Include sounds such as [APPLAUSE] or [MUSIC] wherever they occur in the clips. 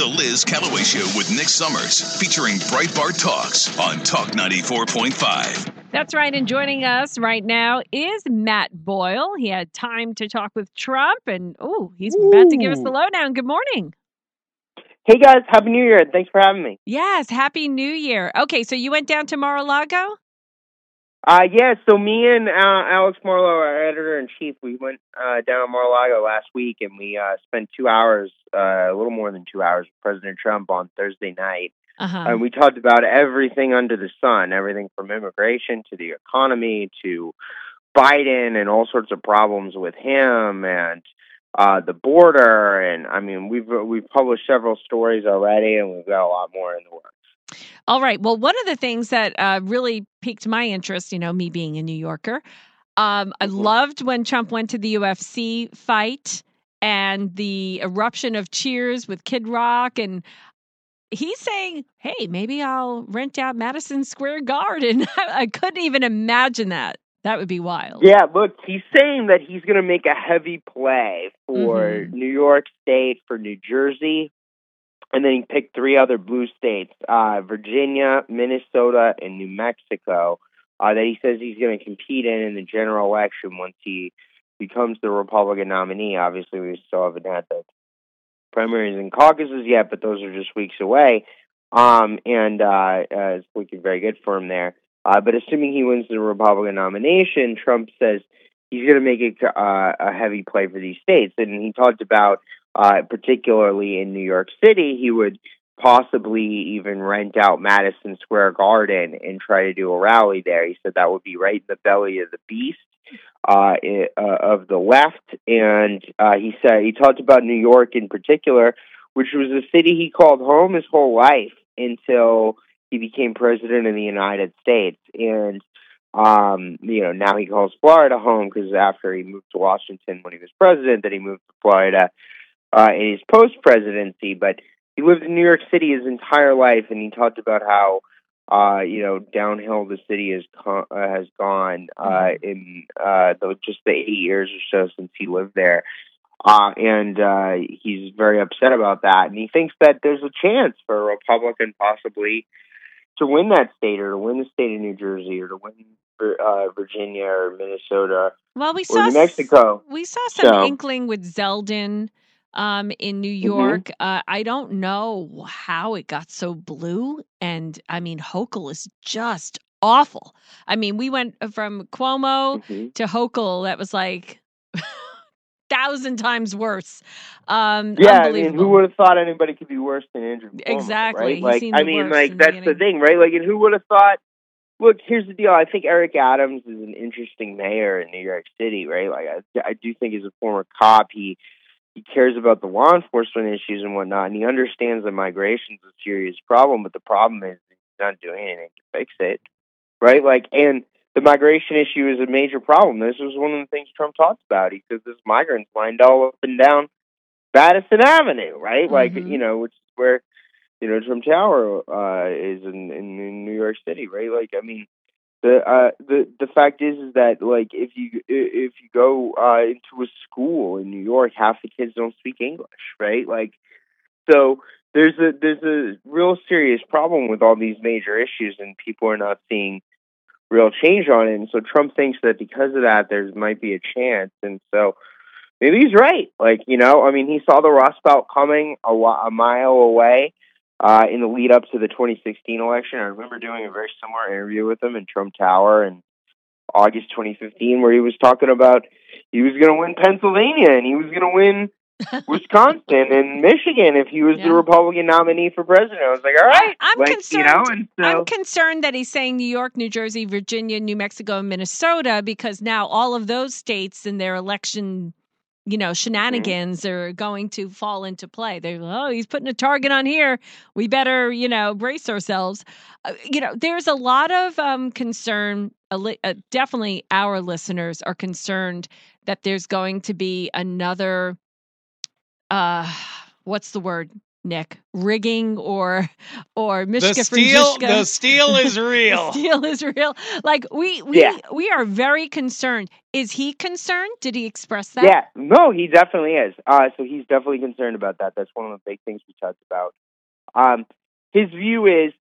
The Liz Callaway Show with Nick Summers, featuring Breitbart Talks on Talk 94.5. That's right. And joining us right now is Matt Boyle. He had time to talk with Trump, and oh, he's about to give us the lowdown. Good morning. Hey guys, happy New Year! Thanks for having me. Yes, happy New Year. Okay, so you went down to Mar-a-Lago. Uh, yeah, so me and uh, Alex Marlow, our editor in chief, we went uh, down to Mar-a-Lago last week, and we uh, spent two hours, uh, a little more than two hours, with President Trump on Thursday night, Uh-huh. and we talked about everything under the sun, everything from immigration to the economy to Biden and all sorts of problems with him and uh, the border, and I mean, we've we've published several stories already, and we've got a lot more in the works. All right. Well, one of the things that uh, really piqued my interest, you know, me being a New Yorker, um, I Mhm. loved when Trump went to the UFC fight and the eruption of cheers with Kid Rock. And he's saying, hey, maybe I'll rent out Madison Square Garden. [LAUGHS] I couldn't even imagine that. That would be wild. Yeah, look, he's saying that he's going to make a heavy play for Mhm. New York State, for New Jersey, and then he picked three other blue states uh, Virginia, Minnesota, and New Mexico uh, that he says he's going to compete in in the general election once he becomes the Republican nominee. Obviously, we still haven't had the primaries and caucuses yet, but those are just weeks away. Um, and uh, uh, it's looking very good for him there. Uh, but assuming he wins the Republican nomination, Trump says he's going to make it uh, a heavy play for these states. And he talked about, uh, particularly in New York City, he would possibly even rent out Madison Square Garden and try to do a rally there. He said that would be right in the belly of the beast uh, uh, of the left. And uh, he said he talked about New York in particular, which was a city he called home his whole life until he became president of the United States. And um, you know, now he calls Florida home because after he moved to Washington when he was president, then he moved to Florida uh, in his post presidency. But he lived in New York City his entire life, and he talked about how uh, you know downhill the city has co- uh, has gone uh, in uh, the, just the eight years or so since he lived there. Uh, and uh, he's very upset about that, and he thinks that there's a chance for a Republican possibly to win that state, or to win the state of New Jersey, or to win uh, Virginia or Minnesota Well, we or saw New Mexico. We saw some So- inkling with Zeldin um, in New Mm-hmm. York. Uh, I don't know how it got so blue, and I mean Hochul is just awful. I mean, we went from Cuomo Mhm. to Hochul. That was like [LAUGHS] thousand times worse. Um, Yeah, I mean, who would have thought anybody could be worse than Andrew? Cuomo, Exactly. Right? Like, I mean, like in the that's the thing, right? Like, and who would have thought? Look, here's the deal. I think Eric Adams is an interesting mayor in New York City, right? Like, I, I do think he's a former cop, he he cares about the law enforcement issues and whatnot, and he understands that migration's is a serious problem. But the problem is he's not doing anything to fix it, right? Like, and the migration issue is a major problem. This was one of the things Trump talked about. He says there's migrants lined all up and down Madison Avenue, right? Like, Mhm. you know, which is where you know Trump Tower uh, is in, in in New York City, right? Like, I mean, the uh, the the fact is is that like if you if you go uh, into a school in New York, half the kids don't speak English, right? Like, so there's a there's a real serious problem with all these major issues, and people are not seeing real change on it. And so Trump thinks that because of that, there might be a chance, and so maybe he's right. Like, you know, I mean, he saw the Rust Belt coming a, a mile away uh, in the lead up to the 2016 election. I remember doing a very similar interview with him in Trump Tower in August 2015, where he was talking about he was going to win Pennsylvania and he was going to win [LAUGHS] Wisconsin and Michigan if he was Yeah. the Republican nominee for president. I was like, all right, I'm like, concerned. you know, and so I'm concerned that he's saying New York, New Jersey, Virginia, New Mexico, and Minnesota because now all of those states in their election, you know, shenanigans are going to fall into play. They're oh, he's putting a target on here. We better, you know, brace ourselves. Uh, you know, there's a lot of um, concern. Uh, definitely, our listeners are concerned that there's going to be another. Uh, what's the word? Nick, rigging or or Mishka The steal, Franziska. the steal is [LAUGHS] The real. steal is real. Like we we Yeah. we are very concerned. Is he concerned? Did he express that? Yeah, no, he definitely is. Uh, so he's definitely concerned about that. That's one of the big things we talked about. Um, his view is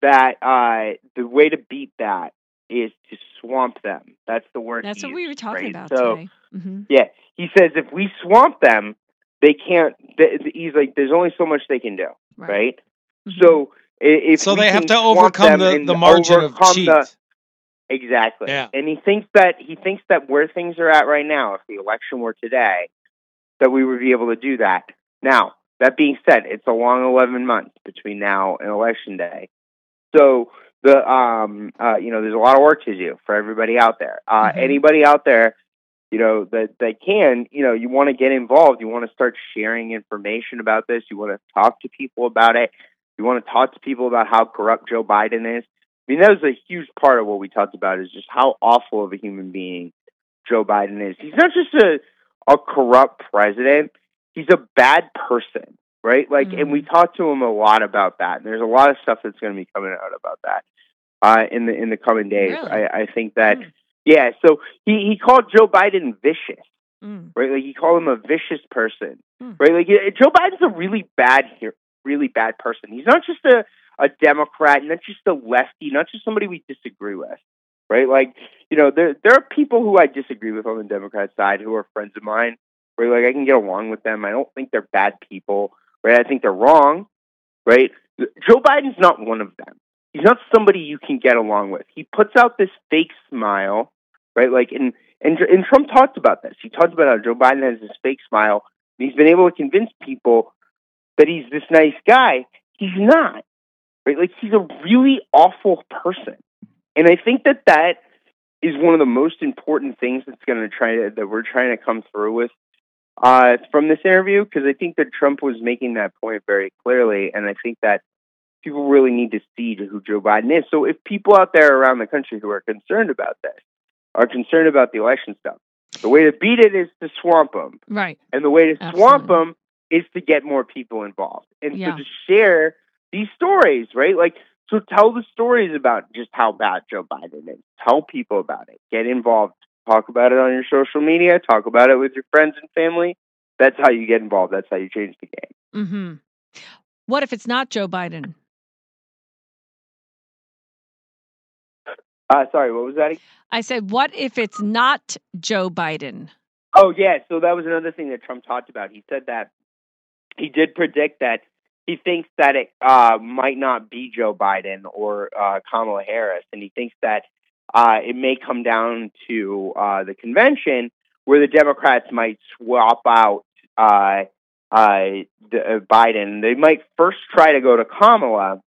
that uh, the way to beat that is to swamp them. That's the word. That's he what we were talking right? about So today. hmm yeah, he says if we swamp them, they can't. Th- he's like, there's only so much they can do, right? Mhm. So if So they have to overcome the, the margin of cheat. the- Exactly. Yeah. And he thinks that he thinks that where things are at right now, if the election were today, that we would be able to do that. Now, that being said, it's a long eleven months between now and election day. So the um uh you know, there's a lot of work to do for everybody out there. Uh Mhm. anybody out there, you know, that they can, you know, you want to get involved, you want to start sharing information about this, you want to talk to people about it, you want to talk to people about how corrupt Joe Biden is. I mean, that was a huge part of what we talked about is just how awful of a human being Joe Biden is. He's not just a a corrupt president; he's a bad person, right? Like, and we talked to him a lot about that. And there's a lot of stuff that's going to be coming out about that uh, in the in the coming days. Really? I, I think that, Mm. Yeah. So he he called Joe Biden vicious, Mm. right? Like he called him a vicious person, Hmm. right? Like Joe Biden's a really bad really bad person. He's not just a a Democrat, not just a lefty, not just somebody we disagree with, right? Like you know, there there are people who I disagree with on the Democrat side who are friends of mine, where like I can get along with them. I don't think they're bad people, right? I think they're wrong, right? Joe Biden's not one of them. He's not somebody you can get along with. He puts out this fake smile, right? Like, and and and Trump talked about this. He talked about how Joe Biden has this fake smile. And he's been able to convince people that he's this nice guy. He's not, right? Like, he's a really awful person, and I think that that is one of the most important things that's going to try that we're trying to come through with uh, from this interview because I think that Trump was making that point very clearly, and I think that people really need to see who Joe Biden is. So if people out there around the country who are concerned about this are concerned about the election stuff, the way to beat it is to swamp them, Right. and the way to swamp them is to get more people involved and Yeah. so to share these stories, right? Like so, tell the stories about just how bad Joe Biden is. Tell people about it. Get involved. Talk about it on your social media. Talk about it with your friends and family. That's how you get involved. That's how you change the game. hmm What if it's not Joe Biden? Uh, sorry, what was that? I said, what if it's not Joe Biden? Oh yeah, so that was another thing that Trump talked about. He said that he did predict that he thinks that it uh, might not be Joe Biden or uh, Kamala Harris, and he thinks that uh, it may come down to uh, the convention where the Democrats might swap out uh, uh, the, uh, Biden. They might first try to go to Kamala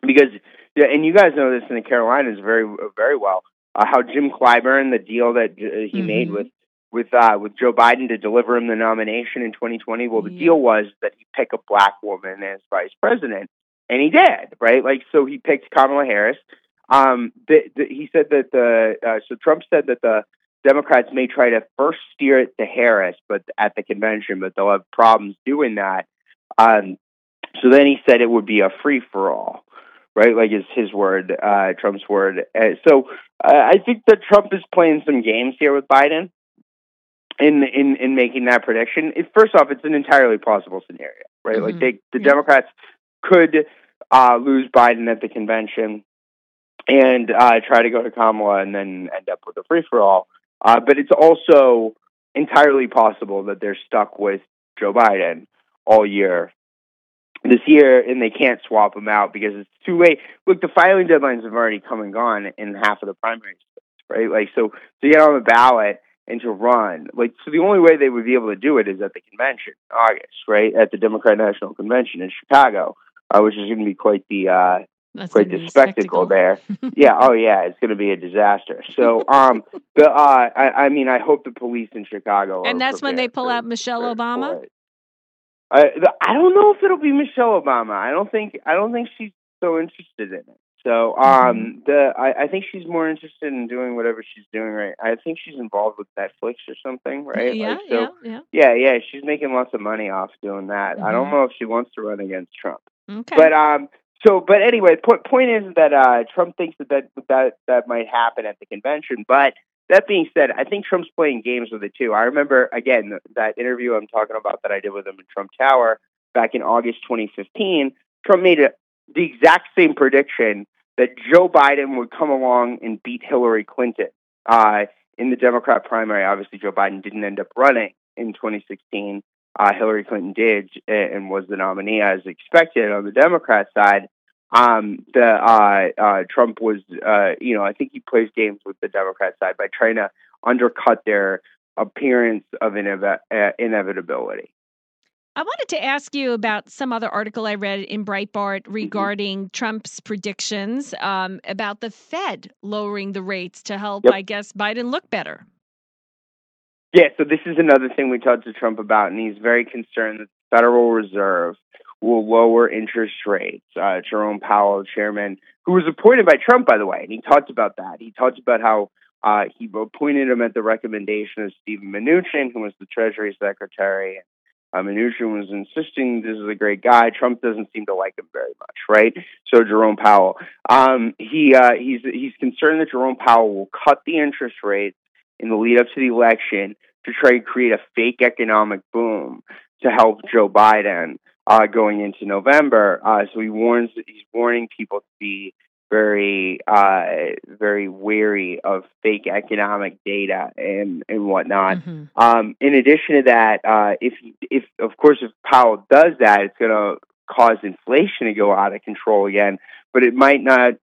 because, yeah, and you guys know this in the Carolinas very very well. Uh, how Jim Clyburn, the deal that uh, he made Mhm. with with uh, with Joe Biden to deliver him the nomination in 2020. Well, the Yeah. deal was that he pick a black woman as vice president, and he did, right? Like, so he picked Kamala Harris. Um, the, the, he said that the uh, so Trump said that the Democrats may try to first steer it to Harris, but at the convention, but they'll have problems doing that. Um, so then he said it would be a free for all, right? Like is his word, uh, Trump's word. Uh, so uh, I think that Trump is playing some games here with Biden in in in making that prediction. It, first off, it's an entirely plausible scenario, right? Like Mhm. they, the Yeah. Democrats could uh, lose Biden at the convention and uh, try to go to Kamala and then end up with a free for all. Uh, but it's also entirely possible that they're stuck with Joe Biden all year this year and they can't swap him out because it's too late. Look, the filing deadlines have already come and gone in half of the primaries, right? Like so to get on the ballot and to run, like so the only way they would be able to do it is at the convention in August, right? At the Democrat National Convention in Chicago, uh, which is going to be quite the uh, That's quite the new spectacle there. [LAUGHS] yeah, oh yeah, it's going to be a disaster. So, um, the uh, I, I mean, I hope the police in Chicago. And that's when they pull for- out Michelle for- Obama? for. I, I don't know if it'll be Michelle Obama. I don't think I don't think she's so interested in it. So um, the I, I think she's more interested in doing whatever she's doing right. I think she's involved with Netflix or something, right? Yeah, Like, so, yeah, yeah. yeah, yeah. She's making lots of money off doing that. I don't Mhm. know if she wants to run against Trump. Okay. But um, so but anyway, point point is that uh, Trump thinks that, that that that might happen at the convention. But that being said, I think Trump's playing games with it too. I remember again that interview I'm talking about that I did with him in Trump Tower back in August 2015. Trump made a, the exact same prediction that Joe Biden would come along and beat Hillary Clinton uh, in the Democrat primary. Obviously, Joe Biden didn't end up running in 2016 uh, Hillary Clinton did and was the nominee as expected on the Democrat side. Um, the uh, uh, Trump was, uh, you know, I think he plays games with the Democrat side by trying to undercut their appearance of inev- uh, inevitability. I wanted to ask you about some other article I read in Breitbart Mm-hmm. regarding Trump's predictions um, about the Fed lowering the rates to help, Yep. I guess, Biden look better. Yeah, so this is another thing we talked to Trump about, and he's very concerned that the Federal Reserve will lower interest rates. Uh, Jerome Powell, chairman, who was appointed by Trump, by the way, and he talked about that. He talked about how uh, he appointed him at the recommendation of Stephen Mnuchin, who was the Treasury Secretary. Uh, Mnuchin was insisting this is a great guy. Trump doesn't seem to like him very much, right? So Jerome Powell, um, he uh, he's he's concerned that Jerome Powell will cut the interest rates in the lead up to the election to try to create a fake economic boom to help Joe Biden uh, going into November. Uh, so he warns he's warning people to be very uh, very wary of fake economic data and and whatnot. Mhm. Um, in addition to that, uh, if if of course if Powell does that, it's going to cause inflation to go out of control again. But it might not.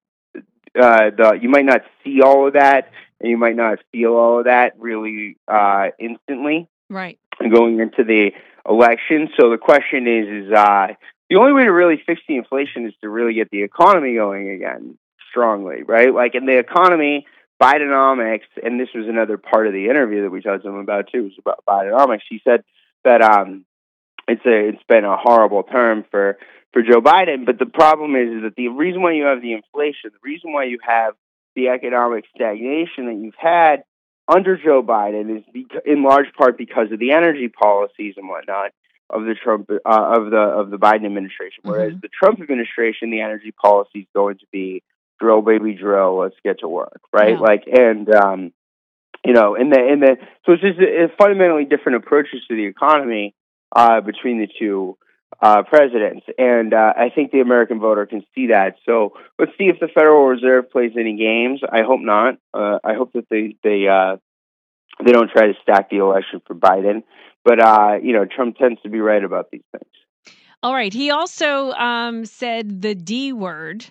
Uh, the you might not see all of that, and you might not feel all of that really uh, instantly Right. going into the election. So the question is, is uh, the only way to really fix the inflation is to really get the economy going again strongly, right? Like in the economy, Bidenomics, and this was another part of the interview that we talked to him about too, was about Bidenomics. He said that um, it's a it's been a horrible term for for Joe Biden, but the problem is, is that the reason why you have the inflation, the reason why you have the economic stagnation that you've had under Joe Biden is in large part because of the energy policies and whatnot of the Trump uh, of the of the Biden administration. Whereas the Trump administration, the energy policy is going to be drill baby drill, let's get to work, right? Yeah. Like and um, you know, and the and the so it's just a, a fundamentally different approaches to the economy uh, between the two uh, presidents, and uh, I think the American voter can see that. So let's see if the Federal Reserve plays any games. I hope not. Uh, I hope that they they uh, they don't try to stack the election for Biden. But uh, you know, Trump tends to be right about these things. All right. He also um, said the D word.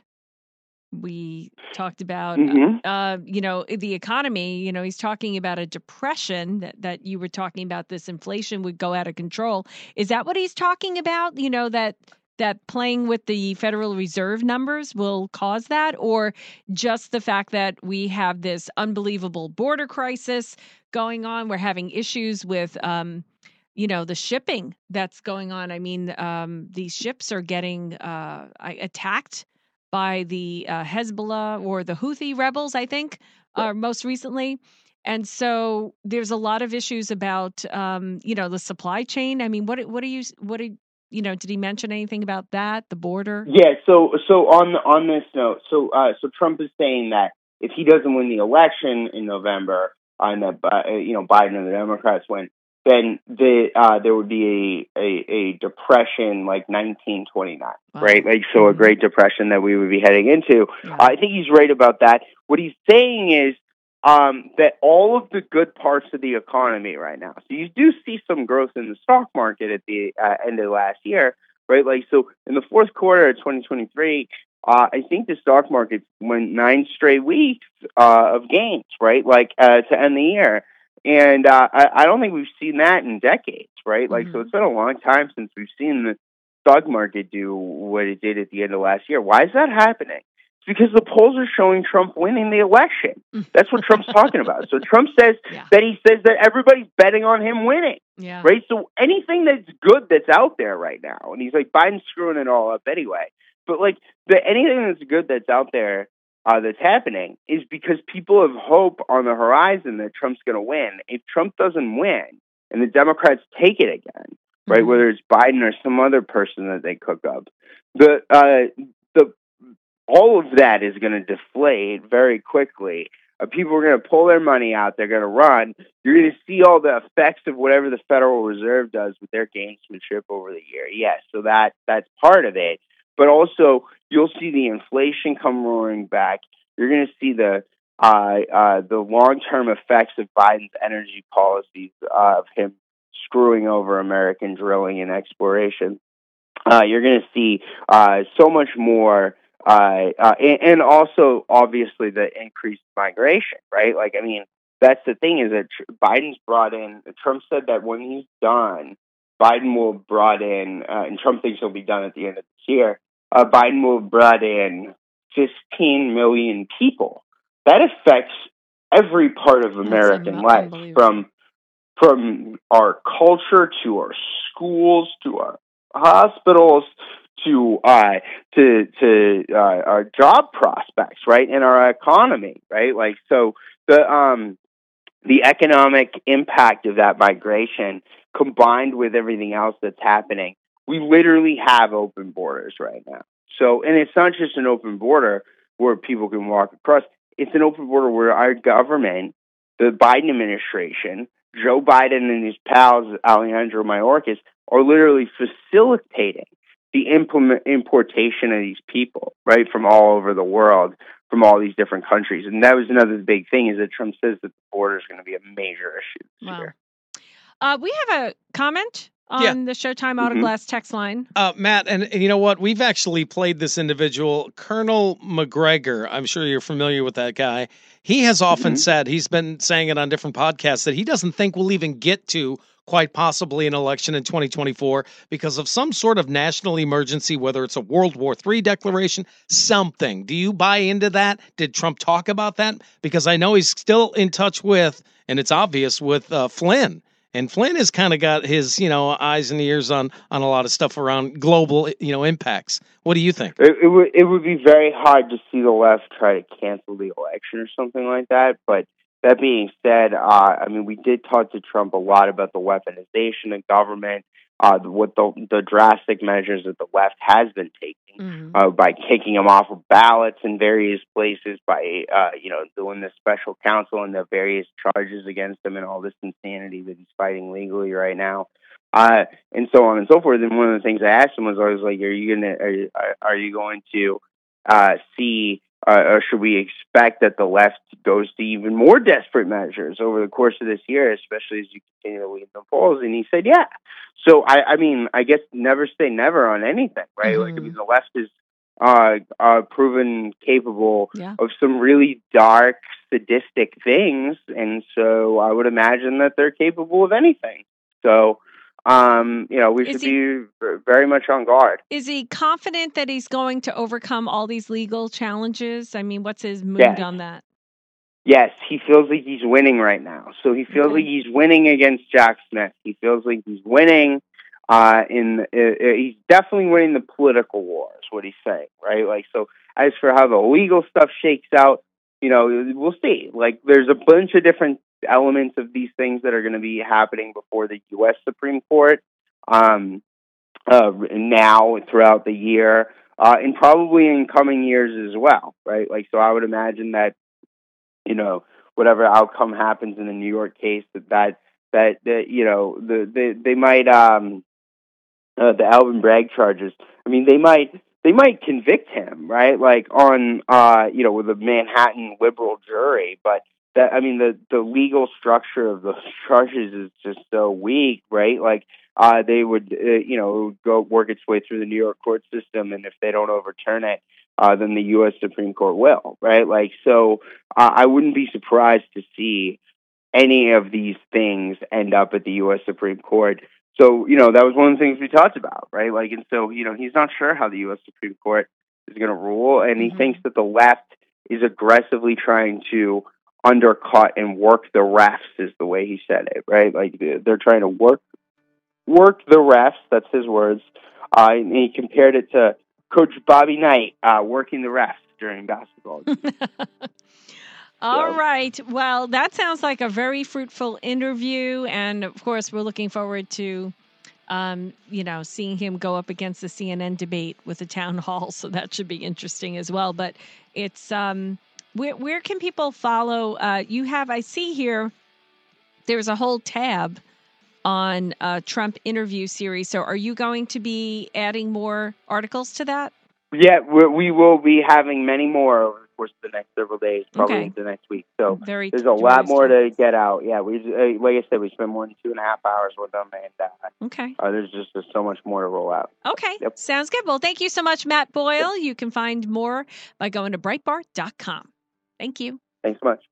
We talked about, Mhm. uh, you know, the economy. You know, he's talking about a depression that, that you were talking about. This inflation would go out of control. Is that what he's talking about? You know that that playing with the Federal Reserve numbers will cause that, or just the fact that we have this unbelievable border crisis going on? We're having issues with. Um, you know the shipping that's going on i mean um, these ships are getting uh, attacked by the uh, hezbollah or the houthi rebels i think uh, most recently. And so there's a lot of issues about um, you know the supply chain. I mean what what are you what are, you know did he mention anything about that the border? Yeah. So so on on this note, so uh, so Trump is saying that if he doesn't win the election in November, uh, and that uh, you know Biden and the Democrats win, then the uh, there would be a, a, a depression like 1929, Wow. right? Like so a Mhm. great depression that we would be heading into. Yeah. I think he's right about that. What he's saying is um, that all of the good parts of the economy right now. So you do see some growth in the stock market at the uh, end of last year, right? Like so in the fourth quarter of 2023. Uh, I think the stock market went nine straight weeks uh, of gains, right? Like uh, to end the year, and uh, I, I don't think we've seen that in decades, right? Like, so Mhm. it's been a long time since we've seen the stock market do what it did at the end of last year. Why is that happening? It's because the polls are showing Trump winning the election. [LAUGHS] That's what Trump's talking about. So Trump says Yeah. that he says that everybody's betting on him winning, yeah right? So anything that's good that's out there right now, and he's like Biden's screwing it all up anyway. But like the anything that's good that's out there uh, that's happening is because people have hope on the horizon that Trump's going to win. If Trump doesn't win and the Democrats take it again, right, Mhm. whether it's Biden or some other person that they cook up, the uh, the all of that is going to deflate very quickly. Uh, people are going to pull their money out. They're going to run. You're going to see all the effects of whatever the Federal Reserve does with their gamesmanship over the year. Yes, so that that's part of it. But also, you'll see the inflation come roaring back. You're going to see the uh, uh, the long term effects of Biden's energy policies uh, of him screwing over American drilling and exploration. Uh, you're going to see uh, so much more uh, and, and also obviously the increased migration, right? Like, I mean, that's the thing is that Tr- Biden's brought in. Trump said that when he's done, Biden will brought in, and Trump thinks he'll be done at the end of this year. Uh, Biden will have brought in 15 million people. That affects every part of American life, from from our culture to our schools to our hospitals to uh to to uh, our job prospects right and our economy right like so the um the economic impact of that migration combined with everything else that's happening we literally have open borders right now so and it's not just an open border where people can walk across it's an open border where our government the biden administration joe biden and his pals alejandro mayorkas are literally facilitating the implement, importation of these people, right, from all over the world, from all these different countries. And that was another big thing is that Trump says that the border is going to be a major issue this Wow. year. Uh, we have a comment on Yeah. the Showtime Mhm. Autoglass text line. Uh, Matt, and, and you know what? We've actually played this individual, Colonel Macgregor. I'm sure you're familiar with that guy. He has often Mhm. said, he's been saying it on different podcasts, that he doesn't think we'll even get to quite possibly an election in 2024 because of some sort of national emergency, whether it's a World War III declaration, something. Do you buy into that? Did Trump talk about that? Because I know he's still in touch with, and it's obvious, with uh, Flynn. And Flynn has kind of got his, you know, eyes and ears on on a lot of stuff around global, you know, impacts. What do you think? It, it would it would be very hard to see the left try to cancel the election or something like that. But that being said, uh, I mean, we did talk to Trump a lot about the weaponization of government, uh, what the the drastic measures that the left has been taking. Mhm. uh, by kicking him off of ballots in various places, by uh, you know doing the special counsel and the various charges against him, and all this insanity that he's fighting legally right now, uh, and so on and so forth. And one of the things I asked him was, I was like, "Are you gonna are, you- are- are you going to uh, see?" Uh, or should we expect that the left goes to even more desperate measures over the course of this year, especially as you continue to lead the polls? And he said, "Yeah." So I, I mean, I guess never say never on anything, right? Like I Mhm. mean, the left is uh, uh, proven capable Yeah. of some really dark, sadistic things, and so I would imagine that they're capable of anything. So, um, you know, we Is should he- be very much on guard. Is he confident that he's going to overcome all these legal challenges? I mean, what's his mood Yes. on that? Yes, he feels like he's winning right now. So he feels Okay. like he's winning against Jack Smith. He feels like he's winning. Uh, in uh, uh, he's definitely winning the political war. Is what he's saying, right? Like so. As for how the legal stuff shakes out, you know, we'll see. Like there's a bunch of different elements of these things that are going to be happening before the U.S. Supreme Court. Um, uh, now throughout the year, uh, and probably in coming years as well, right? Like so, I would imagine that you know whatever outcome happens in the New York case that that that, that you know the, the they might um uh, the Alvin Bragg charges. I mean, they might they might convict him, right? Like on uh you know with a Manhattan liberal jury, but that I mean the the legal structure of those [LAUGHS] charges is just so weak, right? Like uh they would uh, you know it would go work its way through the New York court system, and if they don't overturn it, uh, then the U.S. Supreme Court will, right? Like so, uh, I wouldn't be surprised to see any of these things end up at the U.S. Supreme Court. So, you know, that was one of the things we talked about, right? Like, and so, you know, he's not sure how the U.S. Supreme Court is going to rule, and he Mhm. thinks that the left is aggressively trying to undercut and work the refs, is the way he said it, right? Like, they're trying to work work the refs. That's his words. Uh, and he compared it to Coach Bobby Knight uh, working the refs during basketball. [LAUGHS] All So- right. Well, that sounds like a very fruitful interview, and of course, we're looking forward to, um, you know, seeing him go up against the CNN debate with the town hall. [LAUGHS] So that should be interesting as well. But it's um, where where can people follow? Uh, you have I see here. There's a whole tab on uh, Trump interview series. So are you going to be adding more articles to that? yeah, we're, will be having many more over the course of the next several days, probably Okay. into next week. So Very. there's a lot more to get out. Yeah, we uh, like I said, we spent more than two and a half hours with them, and uh, Okay. uh, there's just there's so much more to roll out. Okay, Yep. sounds good. Well, thank you so much, Matt Boyle. You can find more by going to Breitbart.com. Thank you. Thanks so much.